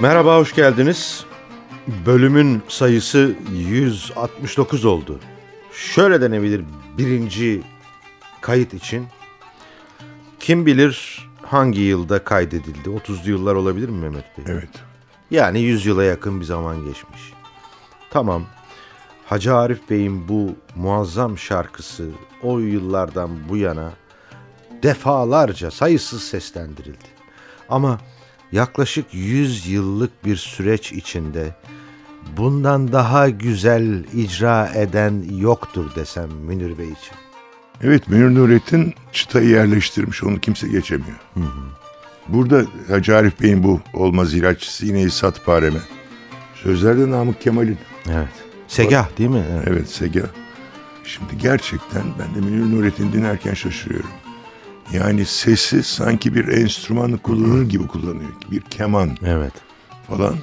Merhaba, hoş geldiniz. Bölümün sayısı 169 oldu. Şöyle denebilir birinci kayıt için. Kim bilir hangi yılda kaydedildi? 30'lu yıllar olabilir mi Mehmet Bey? Evet. Yani 100 yıla yakın bir zaman geçmiş. Tamam. Hacı Arif Bey'in bu muazzam şarkısı o yıllardan bu yana defalarca sayısız seslendirildi. Ama yaklaşık 100 yıllık bir süreç içinde bundan daha güzel icra eden yoktur desem Münir Bey için. Evet Münir Nurettin çıtayı yerleştirmiş onu kimse geçemiyor. Burada Hacı Arif Bey'in bu olmaz ilaç sineyi sat pareme. Sözlerde Namık Kemal'in. Evet. Segah değil mi? Evet. Evet Sega. Şimdi gerçekten ben de Münir Nurettin dinlerken şaşırıyorum. Yani sesi sanki bir enstrümanı kullanır gibi kullanıyor. Bir keman evet. falan.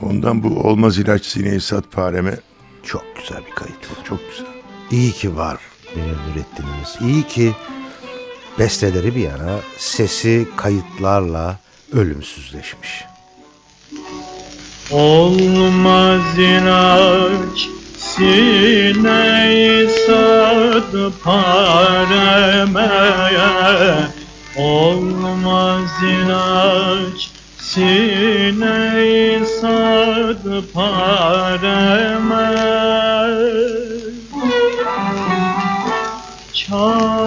Ondan bu olmaz ilaç sineyi sat pareme Çok güzel bir kayıt. çok güzel. İyi ki var Münir Nurettin'imiz. İyi ki besteleri bir yana sesi kayıtlarla ölümsüzleşmiş. Olmaz inanç sineyi sad paremeye Olmaz inanç. Sineyi sad paremeye. Çare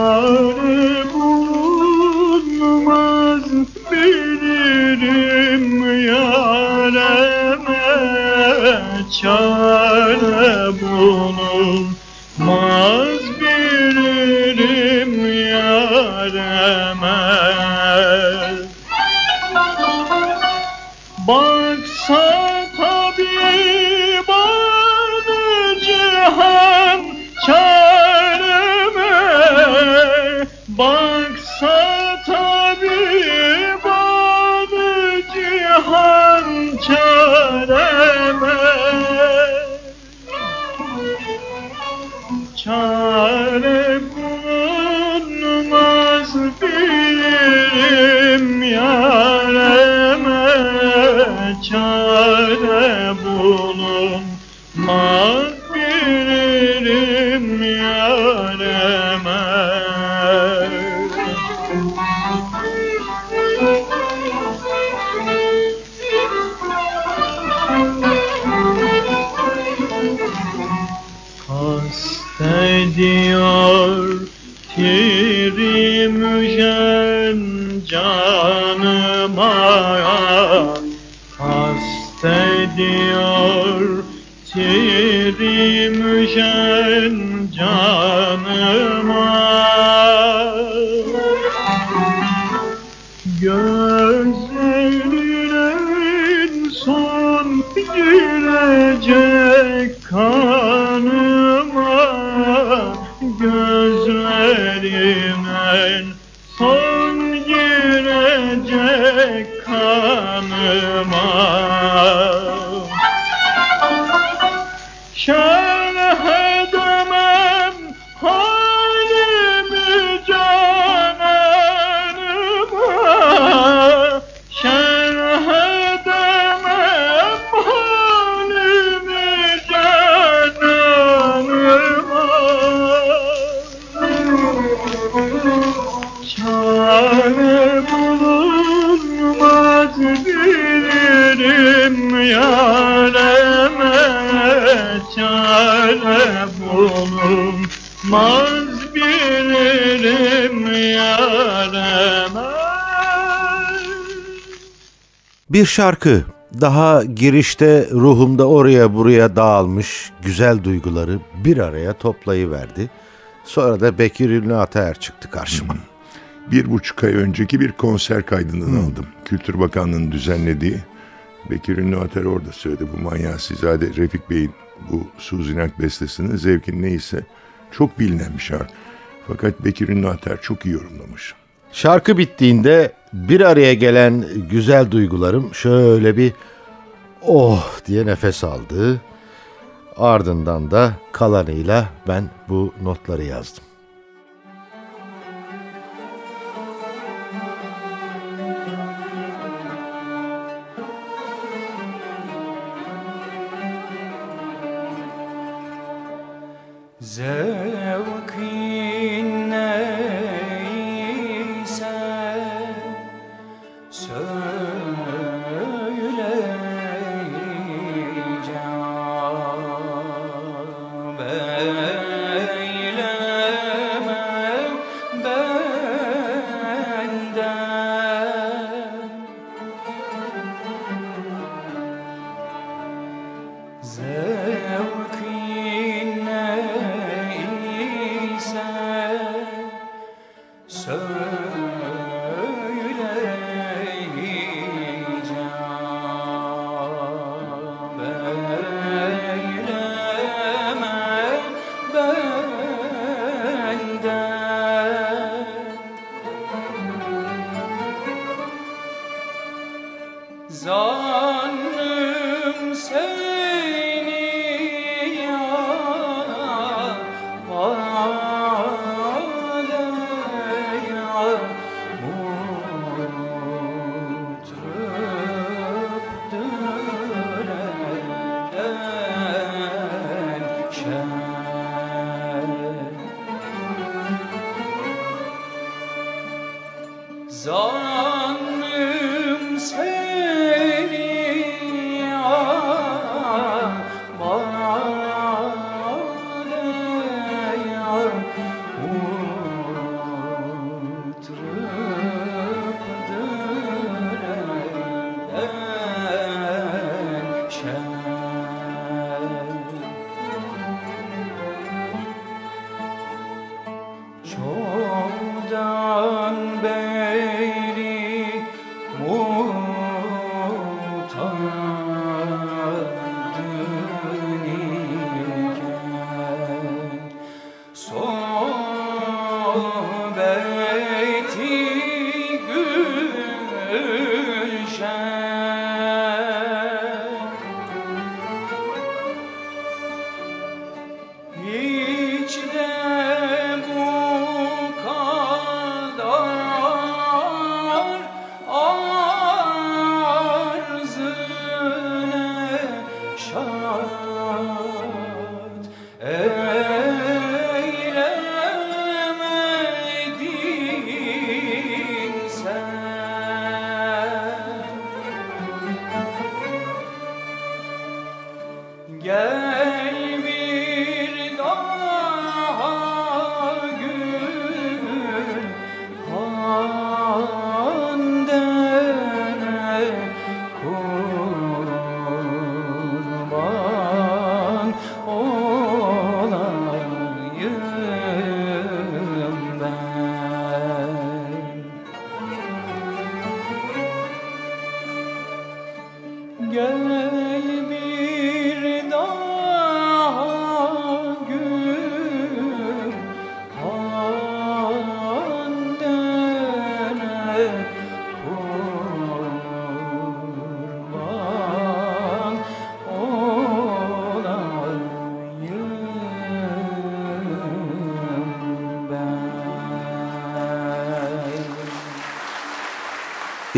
Shall Bir şarkı daha girişte ruhumda oraya buraya dağılmış güzel duyguları bir araya toplayıverdi. Sonra da Bekir Ünlü Ataer çıktı karşıma. bir buçuk ay önceki bir konser kaydından aldım. Kültür Bakanlığı'nın düzenlediği. Bekir Ünlü Ater orada söyledi. Bu manyağı sizade Refik Bey'in bu Suzinak bestesinin zevkin neyse çok bilinen bir şarkı. Fakat Bekir Ünlü Ater çok iyi yorumlamış. Şarkı bittiğinde bir araya gelen güzel duygularım şöyle bir oh diye nefes aldı. Ardından da kalanıyla ben bu notları yazdım. Zevkin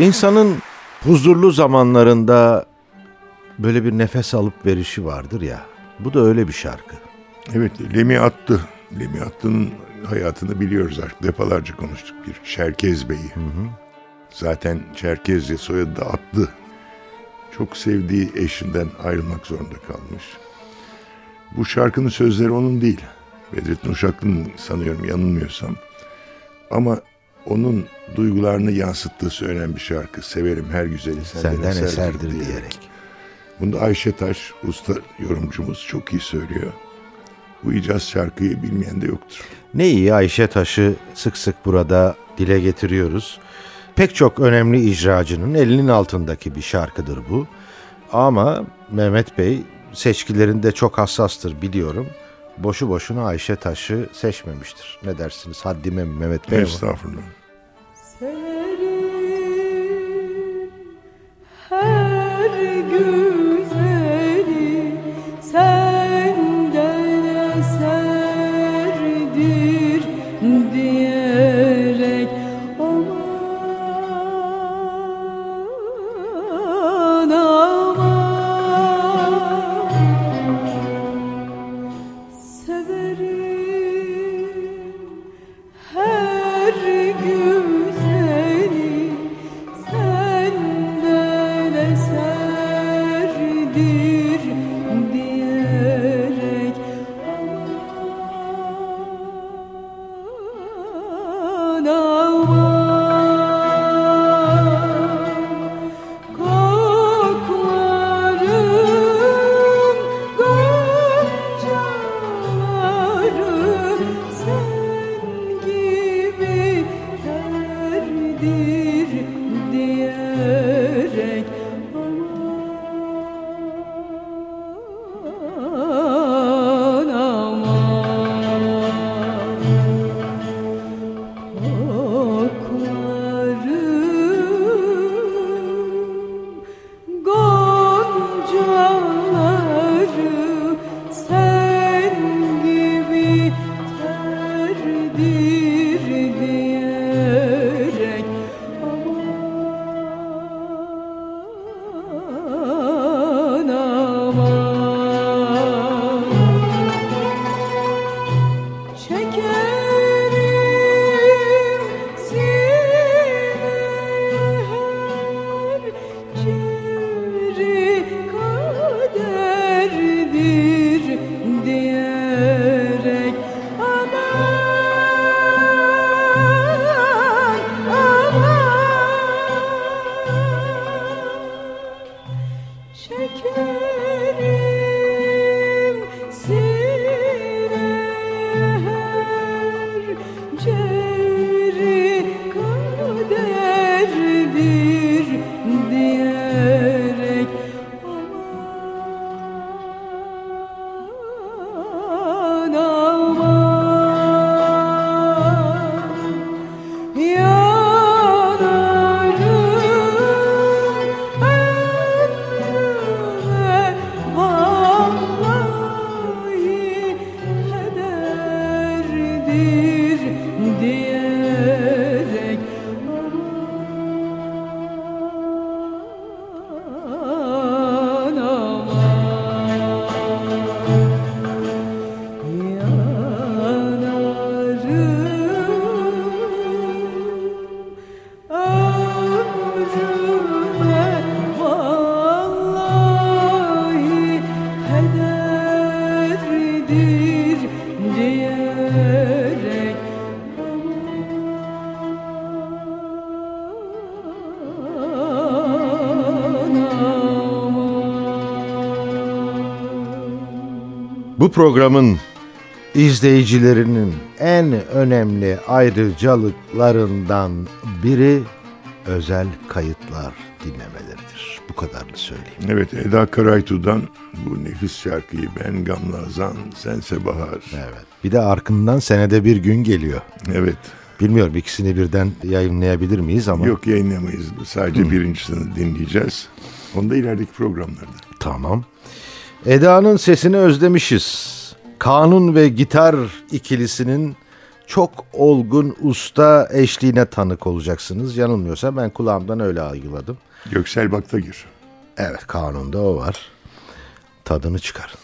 İnsanın huzurlu zamanlarında böyle bir nefes alıp verişi vardır ya. Bu da öyle bir şarkı. Evet Lemi Attı. Lemi Attı'nın hayatını biliyoruz artık. Defalarca konuştuk. Bir Çerkez Bey'i. Zaten Çerkezce soyadı da Atlı. Çok sevdiği eşinden ayrılmak zorunda kalmış. Bu şarkının sözleri onun değil. Bedrettin Uşaklı'nın sanıyorum yanılmıyorsam. Ama onun duygularını yansıttığı söylenen bir şarkı. Severim her güzeli senden, Senden eserdir, eserdir diyerek. diyerek. Bunu da Ayşe Taş, usta yorumcumuz çok iyi söylüyor. Bu icaz şarkıyı bilmeyen de yoktur. Ne iyi Ayşe Taş'ı sık sık burada dile getiriyoruz. Pek çok önemli icracının elinin altındaki bir şarkıdır bu. Ama Mehmet Bey seçkilerinde çok hassastır biliyorum. Boşu boşuna Ayşe Taş'ı seçmemiştir. Ne dersiniz? Haddime Mehmet Bey? Estağfurullah. care. Bu programın izleyicilerinin en önemli ayrıcalıklarından biri özel kayıtlar dinlemeleridir. Bu kadarını söyleyeyim. Evet Eda Karaytu'dan bu nefis şarkıyı Ben Gamlı Azan Sense Bahar. Evet. Bir de arkından senede bir gün geliyor. Evet. Bilmiyorum ikisini birden yayınlayabilir miyiz ama. Yok yayınlamayız. Sadece birincisini dinleyeceğiz. Onu da ilerideki programlarda. Tamam. Eda'nın sesini özlemişiz. Kanun ve gitar ikilisinin çok olgun usta eşliğine tanık olacaksınız. Yanılmıyorsa ben kulağımdan öyle algıladım. Göksel Baktagir. Evet kanunda o var. Tadını çıkarın.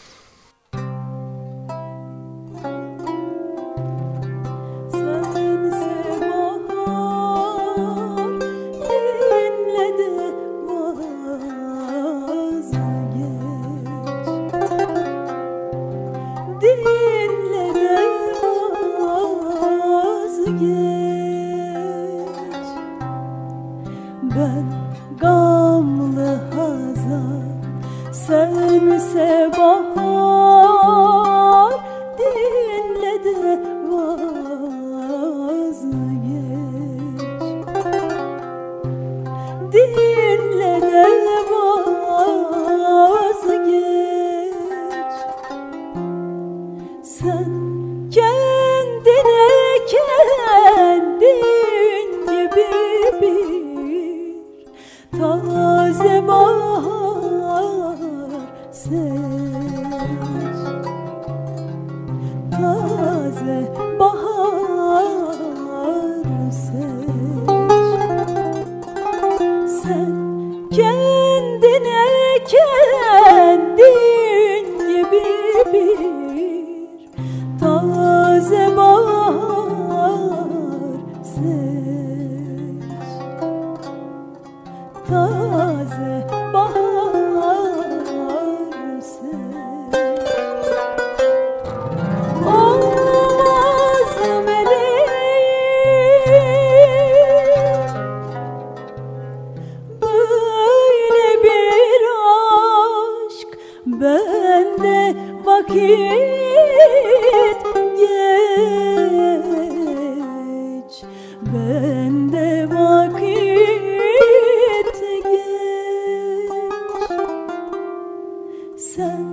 sen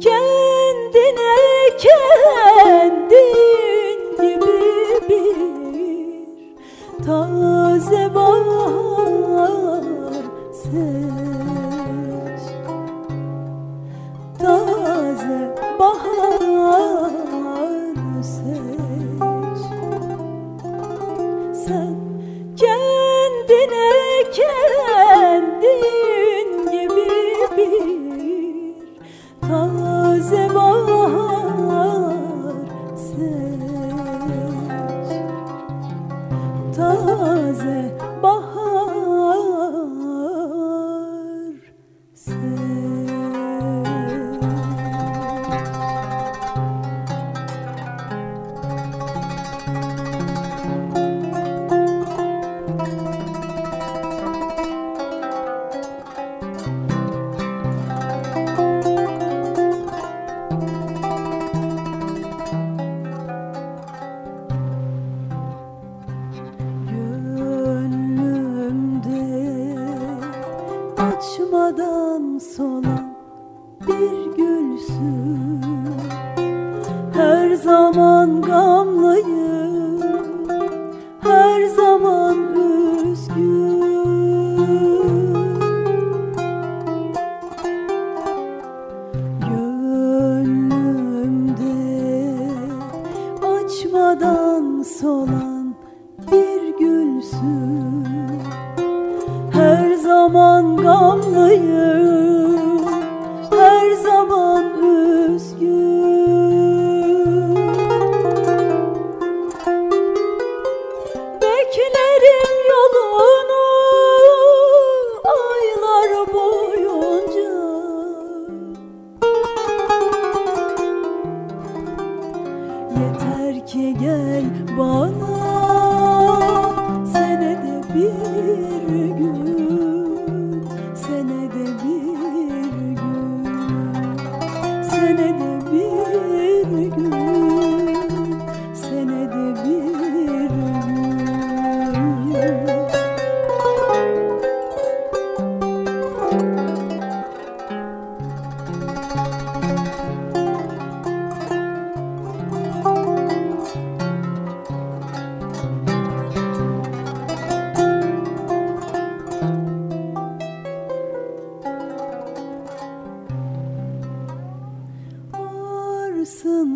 kendine kendin gibi bir taze bahar sen.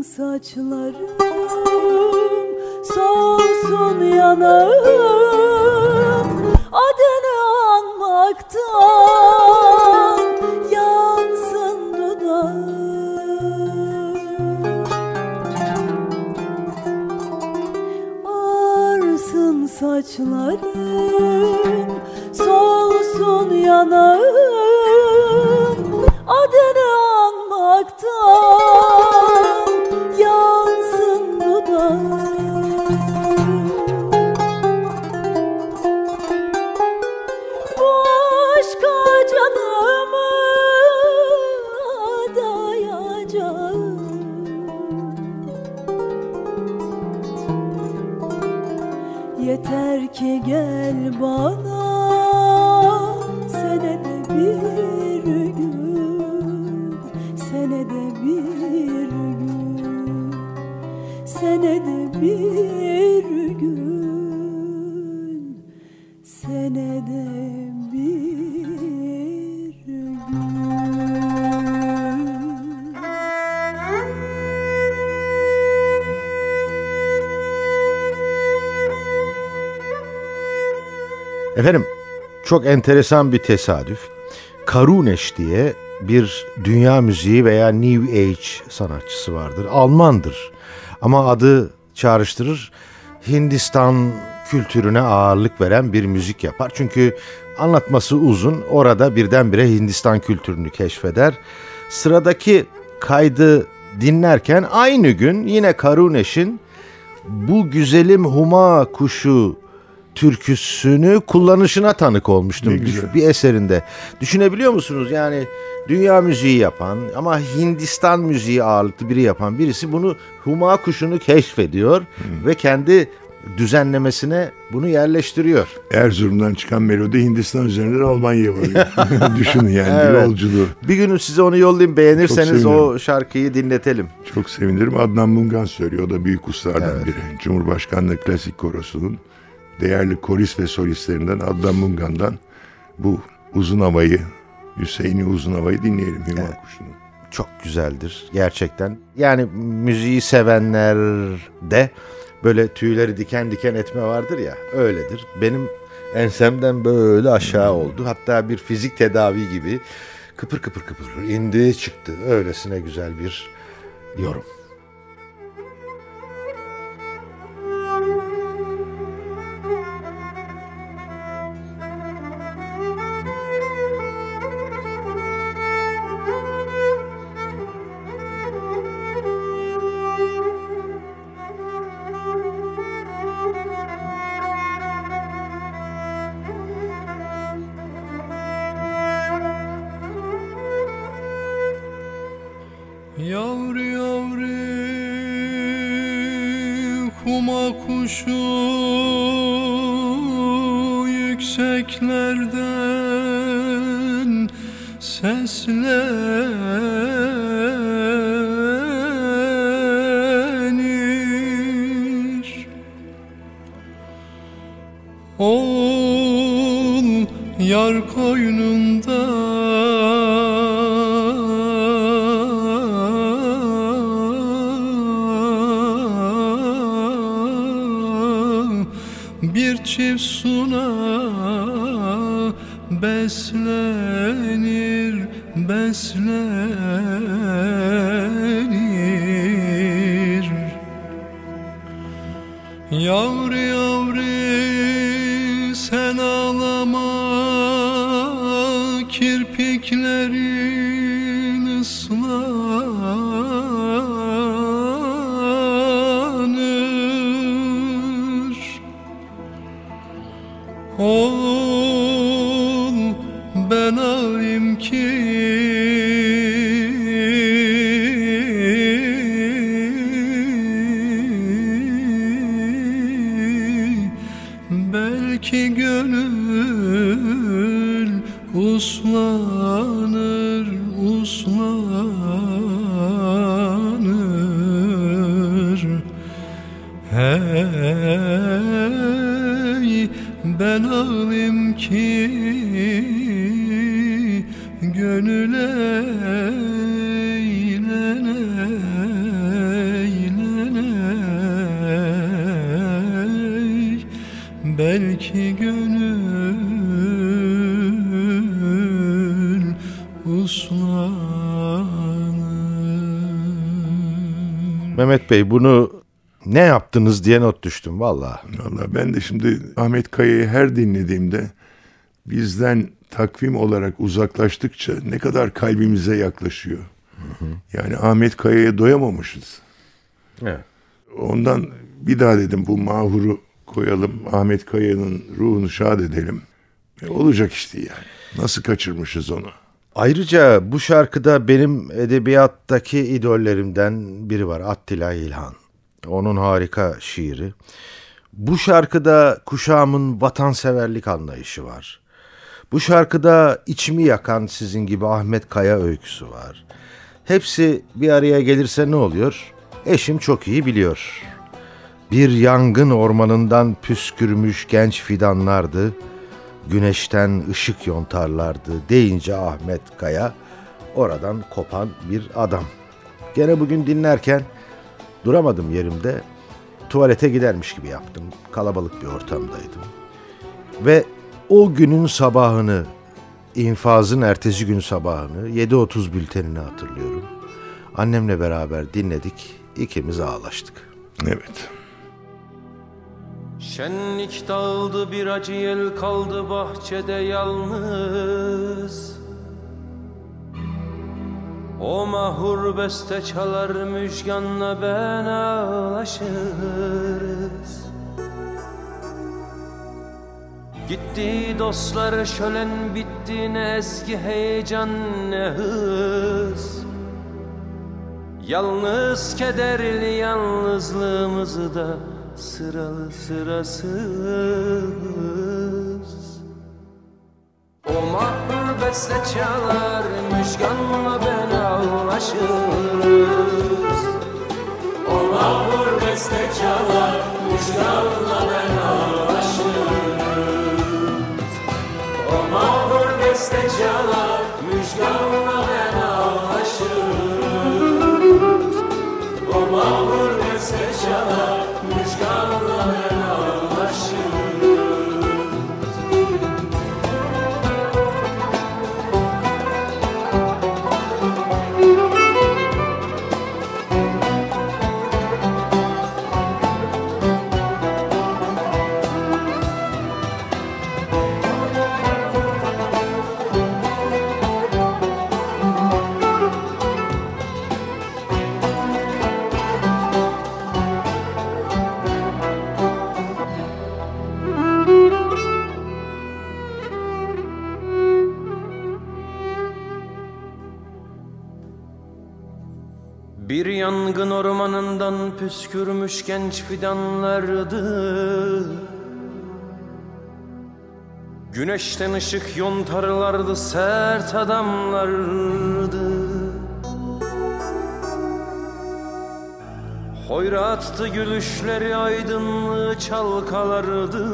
saçlarım solsun yanağım. Efendim çok enteresan bir tesadüf. Karuneş diye bir dünya müziği veya New Age sanatçısı vardır. Almandır. Ama adı çağrıştırır. Hindistan kültürüne ağırlık veren bir müzik yapar. Çünkü anlatması uzun. Orada birdenbire Hindistan kültürünü keşfeder. Sıradaki kaydı dinlerken aynı gün yine Karuneş'in bu güzelim huma kuşu türküsünü kullanışına tanık olmuştum bir eserinde. Düşünebiliyor musunuz? Yani dünya müziği yapan ama Hindistan müziği ağırlıklı biri yapan birisi bunu huma kuşunu keşfediyor ve kendi düzenlemesine bunu yerleştiriyor. Erzurum'dan çıkan melodi Hindistan üzerinden Almanya'ya varıyor. Düşünün yani bir Evet. yolculuğu. Bir gün size onu yollayayım beğenirseniz o şarkıyı dinletelim. Çok sevinirim. Adnan Mungan söylüyor. O da büyük ustalardan Evet. biri. Cumhurbaşkanlığı Klasik Korosu'nun değerli korist ve solistlerinden Adnan Mungan'dan bu uzun havayı, Hüseyin'i uzun havayı dinleyelim Hüma Kuşu'nu. çok güzeldir gerçekten. Yani müziği sevenler de böyle tüyleri diken diken etme vardır ya öyledir. Benim ensemden böyle aşağı oldu. Hatta bir fizik tedavi gibi kıpır kıpır kıpır indi çıktı. Öylesine güzel bir yorum. Yavru yavru Mehmet Bey bunu ne yaptınız diye not düştüm valla. Valla ben de şimdi Ahmet Kaya'yı her dinlediğimde bizden takvim olarak uzaklaştıkça ne kadar kalbimize yaklaşıyor. Yani Ahmet Kaya'ya doyamamışız. Evet. Ondan bir daha dedim bu mahuru koyalım. Ahmet Kaya'nın ruhunu şad edelim. E, olacak işte yani. Nasıl kaçırmışız onu? Ayrıca bu şarkıda benim edebiyattaki idollerimden biri var Attila İlhan. Onun harika şiiri. Bu şarkıda kuşağımın vatanseverlik anlayışı var. Bu şarkıda içimi yakan sizin gibi Ahmet Kaya öyküsü var. Hepsi bir araya gelirse ne oluyor? Eşim çok iyi biliyor. Bir yangın ormanından püskürmüş genç fidanlardı. Güneşten ışık yontarlardı deyince Ahmet Kaya oradan kopan bir adam. Gene bugün dinlerken duramadım yerimde. Tuvalete gidermiş gibi yaptım. Kalabalık bir ortamdaydım. Ve O günün sabahını, infazın ertesi gün sabahını 7.30 bültenini hatırlıyorum. Annemle beraber dinledik, ikimiz ağlaştık. Evet. Şenlik dağıldı bir acı yel kaldı bahçede yalnız. O mahur beste çalar müjganla ben ağlaşırız. Gitti dostlar şölen bitti ne eski heyecan ne hız. Yalnız kederli yalnızlığımızı da sıralı sırasız. O mahpur beste çalar müjganla ben ağlaşırız O mahpur beste çalar müjganla ben ağlaşırız O mahpur beste çalar müjganla ben ağlaşırız O mahpur beste çalar Bir yangın ormanından püskürmüş genç fidanlardı. Güneşten ışık yontarlardı sert adamlardı. Hoyrattı gülüşleri aydınlığı çalkalardı.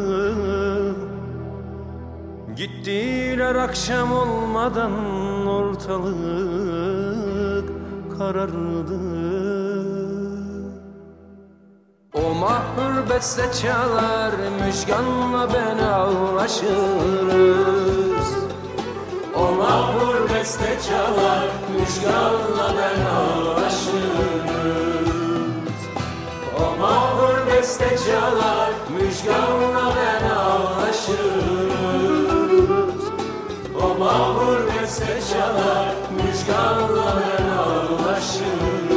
Gittiler akşam olmadan ortalık karardı. O mahpur beste çalar müjganla ben ağlaşırız O mahpur beste çalar müjganla ben ağlaşırız O mahpur beste çalar müjganla ben ağlaşırız O mahpur beste çalar müjganla ben ağlaşırız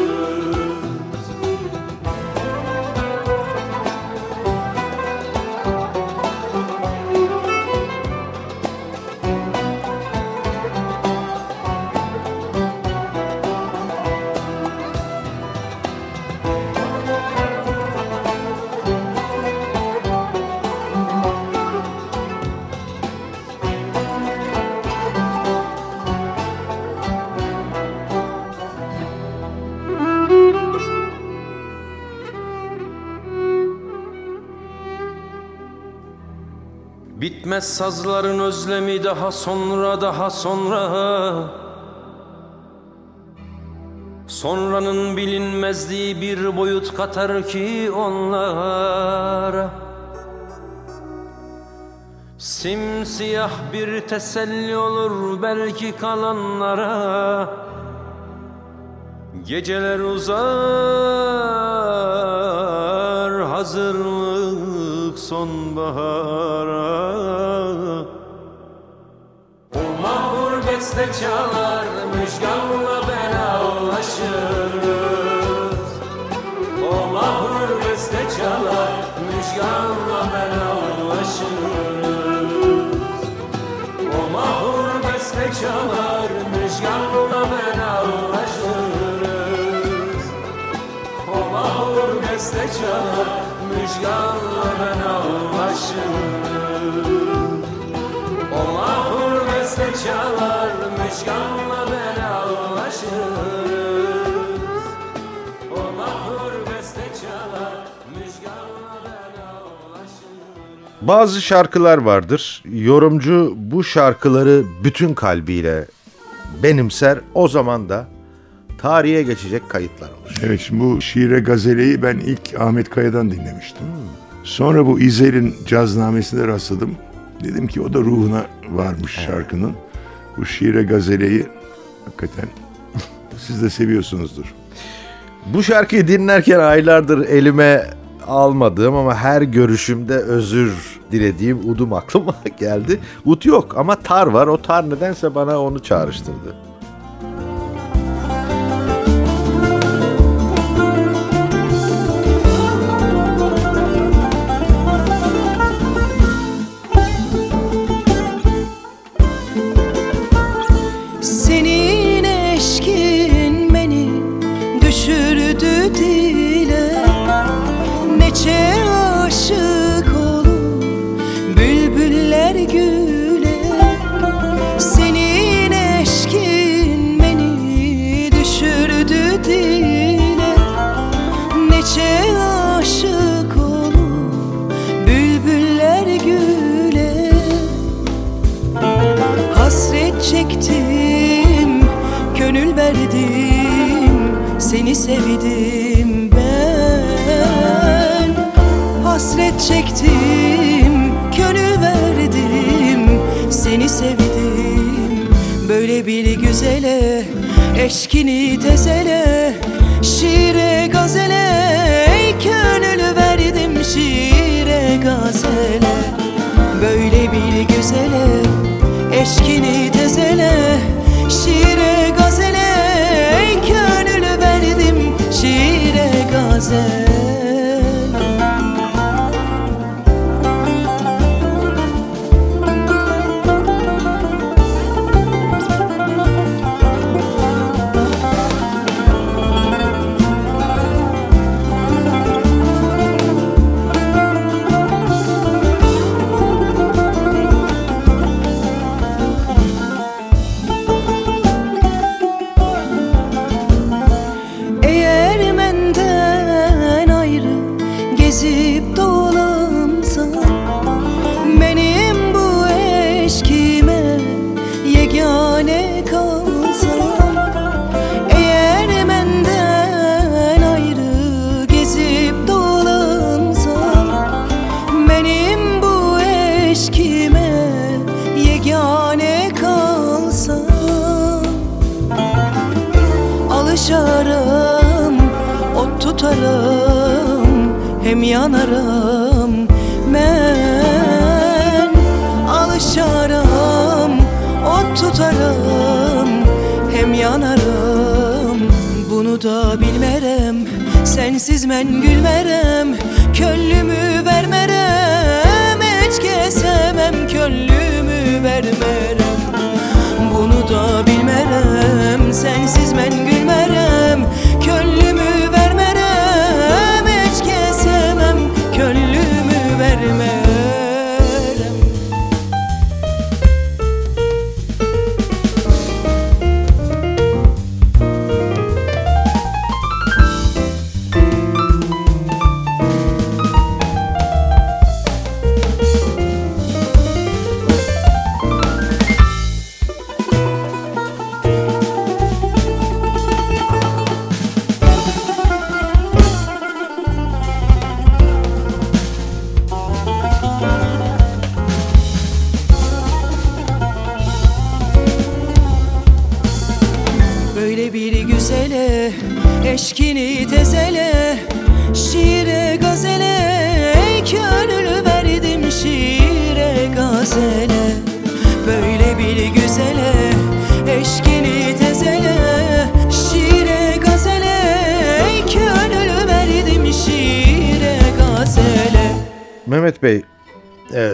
Bitmez sazların özlemi daha sonra daha sonra. Sonranın bilinmezliği bir boyut katar ki onlara Simsiyah bir teselli olur belki kalanlara. Geceler uzar hazırlık sonbahara. O mahur beste çalar müjganla ben ağlaşırız O mahur beste çalar müjganla ben ağlaşırız O mahur beste çalar müjganla ben ağlaşırız O mahur beste çalar Bazı şarkılar vardır. Yorumcu bu şarkıları bütün kalbiyle benimser. O zaman da tarihe geçecek kayıtlar olur. Evet şimdi bu şiire gazeleyi ben ilk Ahmet Kaya'dan dinlemiştim. Sonra bu İzel'in caznamesine rastladım. Dedim ki o da ruhuna varmış şarkının. Bu şiire gazeleyi hakikaten siz de seviyorsunuzdur. Bu şarkıyı dinlerken aylardır elime almadığım ama her görüşümde özür dilediğim udum aklıma geldi. Ud yok ama tar var. O tar nedense bana onu çağrıştırdı.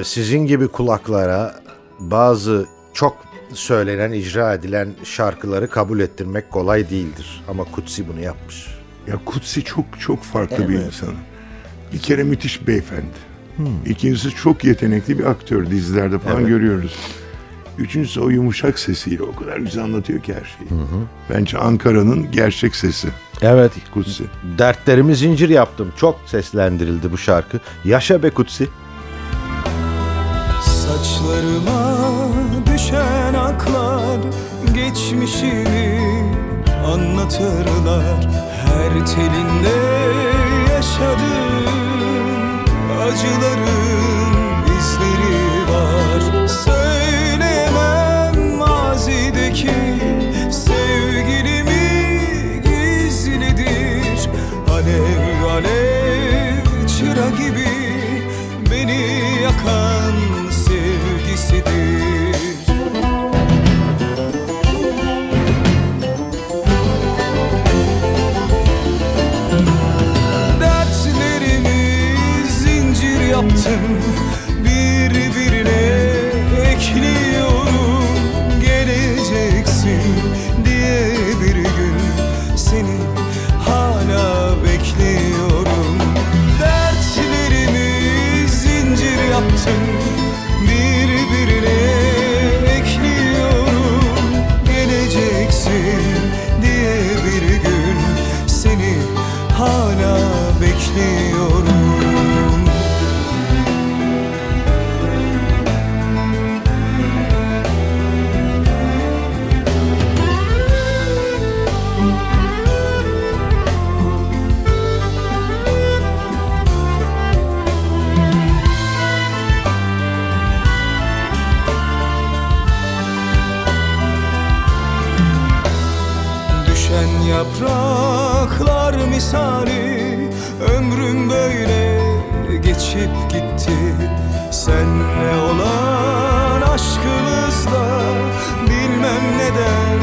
Sizin gibi kulaklara bazı çok söylenen, icra edilen şarkıları kabul ettirmek kolay değildir. Ama Kutsi bunu yapmış. Ya Kutsi çok çok farklı bir insan. Bir kere müthiş beyefendi. İkincisi çok yetenekli bir aktör. Dizilerde falan Evet. görüyoruz. Üçüncüsü o yumuşak sesiyle o kadar güzel anlatıyor ki her şeyi. Bence Ankara'nın gerçek sesi Evet, Kutsi. dertlerimi zincir yaptım. Çok seslendirildi bu şarkı. Yaşa be Kutsi. Saçlarıma düşen aklar Geçmişimi anlatırlar. Her telinde yaşadığım acıların yapraklar misali Ömrüm böyle geçip gitti. Senle olan aşkımızda Bilmem neden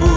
burada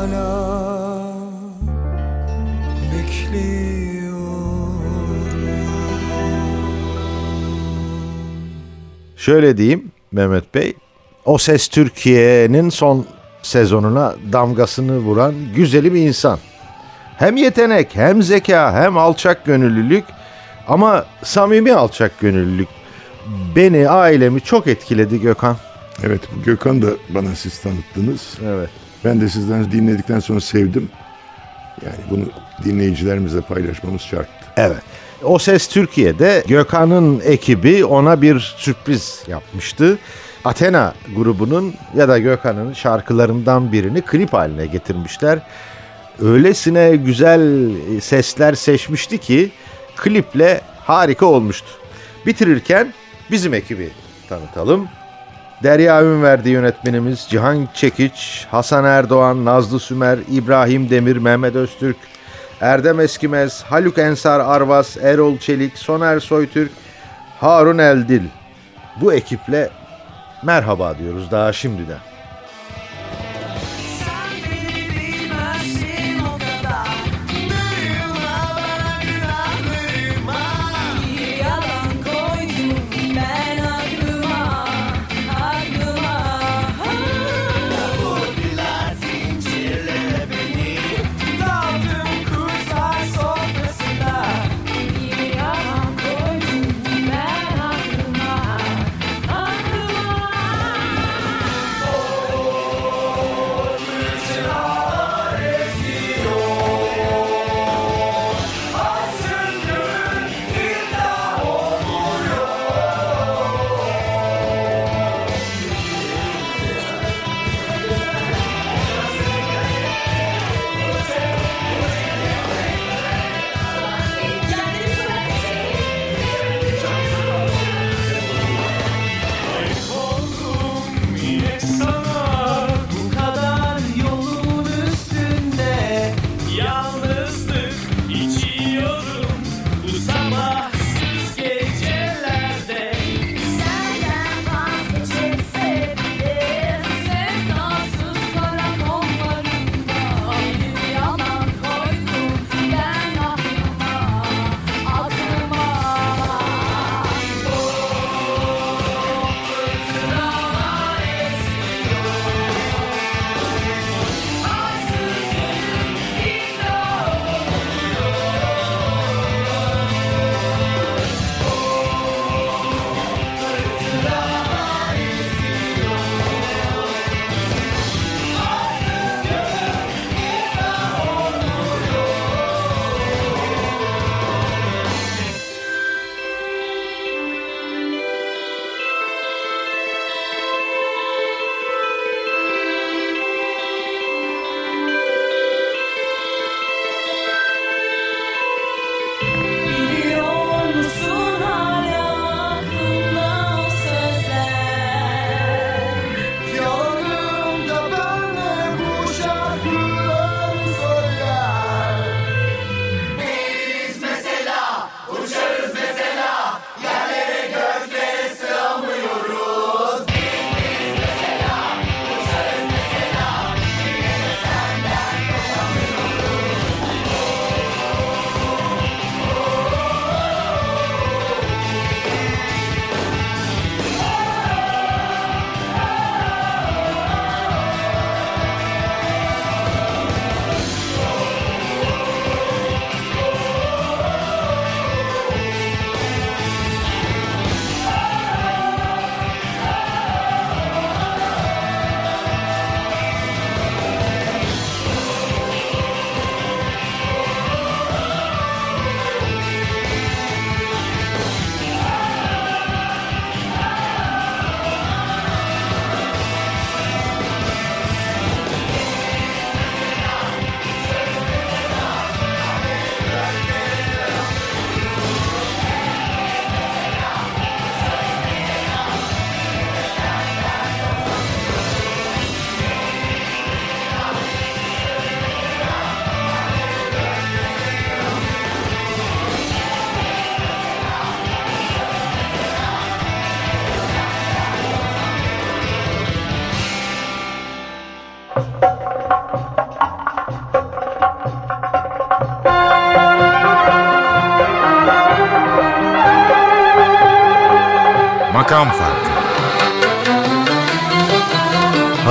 hala bekliyorum Şöyle diyeyim Mehmet Bey. O Ses Türkiye'nin son sezonuna damgasını vuran güzeli bir insan. Hem yetenek, hem zeka, hem alçak gönüllülük ama samimi alçak gönüllülük beni, ailemi çok etkiledi Gökhan. Evet Gökhan da bana siz tanıttınız. Evet. Ben de sizden dinledikten sonra sevdim. Yani bunu dinleyicilerimizle paylaşmamız şarttı. Evet. O Ses Türkiye'de Gökhan'ın ekibi ona bir sürpriz yapmıştı. Athena grubunun ya da Gökhan'ın şarkılarından birini klip haline getirmişler. Öylesine güzel sesler seçmişti ki kliple harika olmuştu. Bitirirken bizim ekibi tanıtalım. Derya Ünverdi yönetmenimiz Cihan Çekiç, Hasan Erdoğan, Nazlı Sümer, İbrahim Demir, Mehmet Öztürk, Erdem Eskimez, Haluk Ensar Arvas, Erol Çelik, Soner Soytürk, Harun Eldil. Bu ekiple merhaba diyoruz daha şimdiden.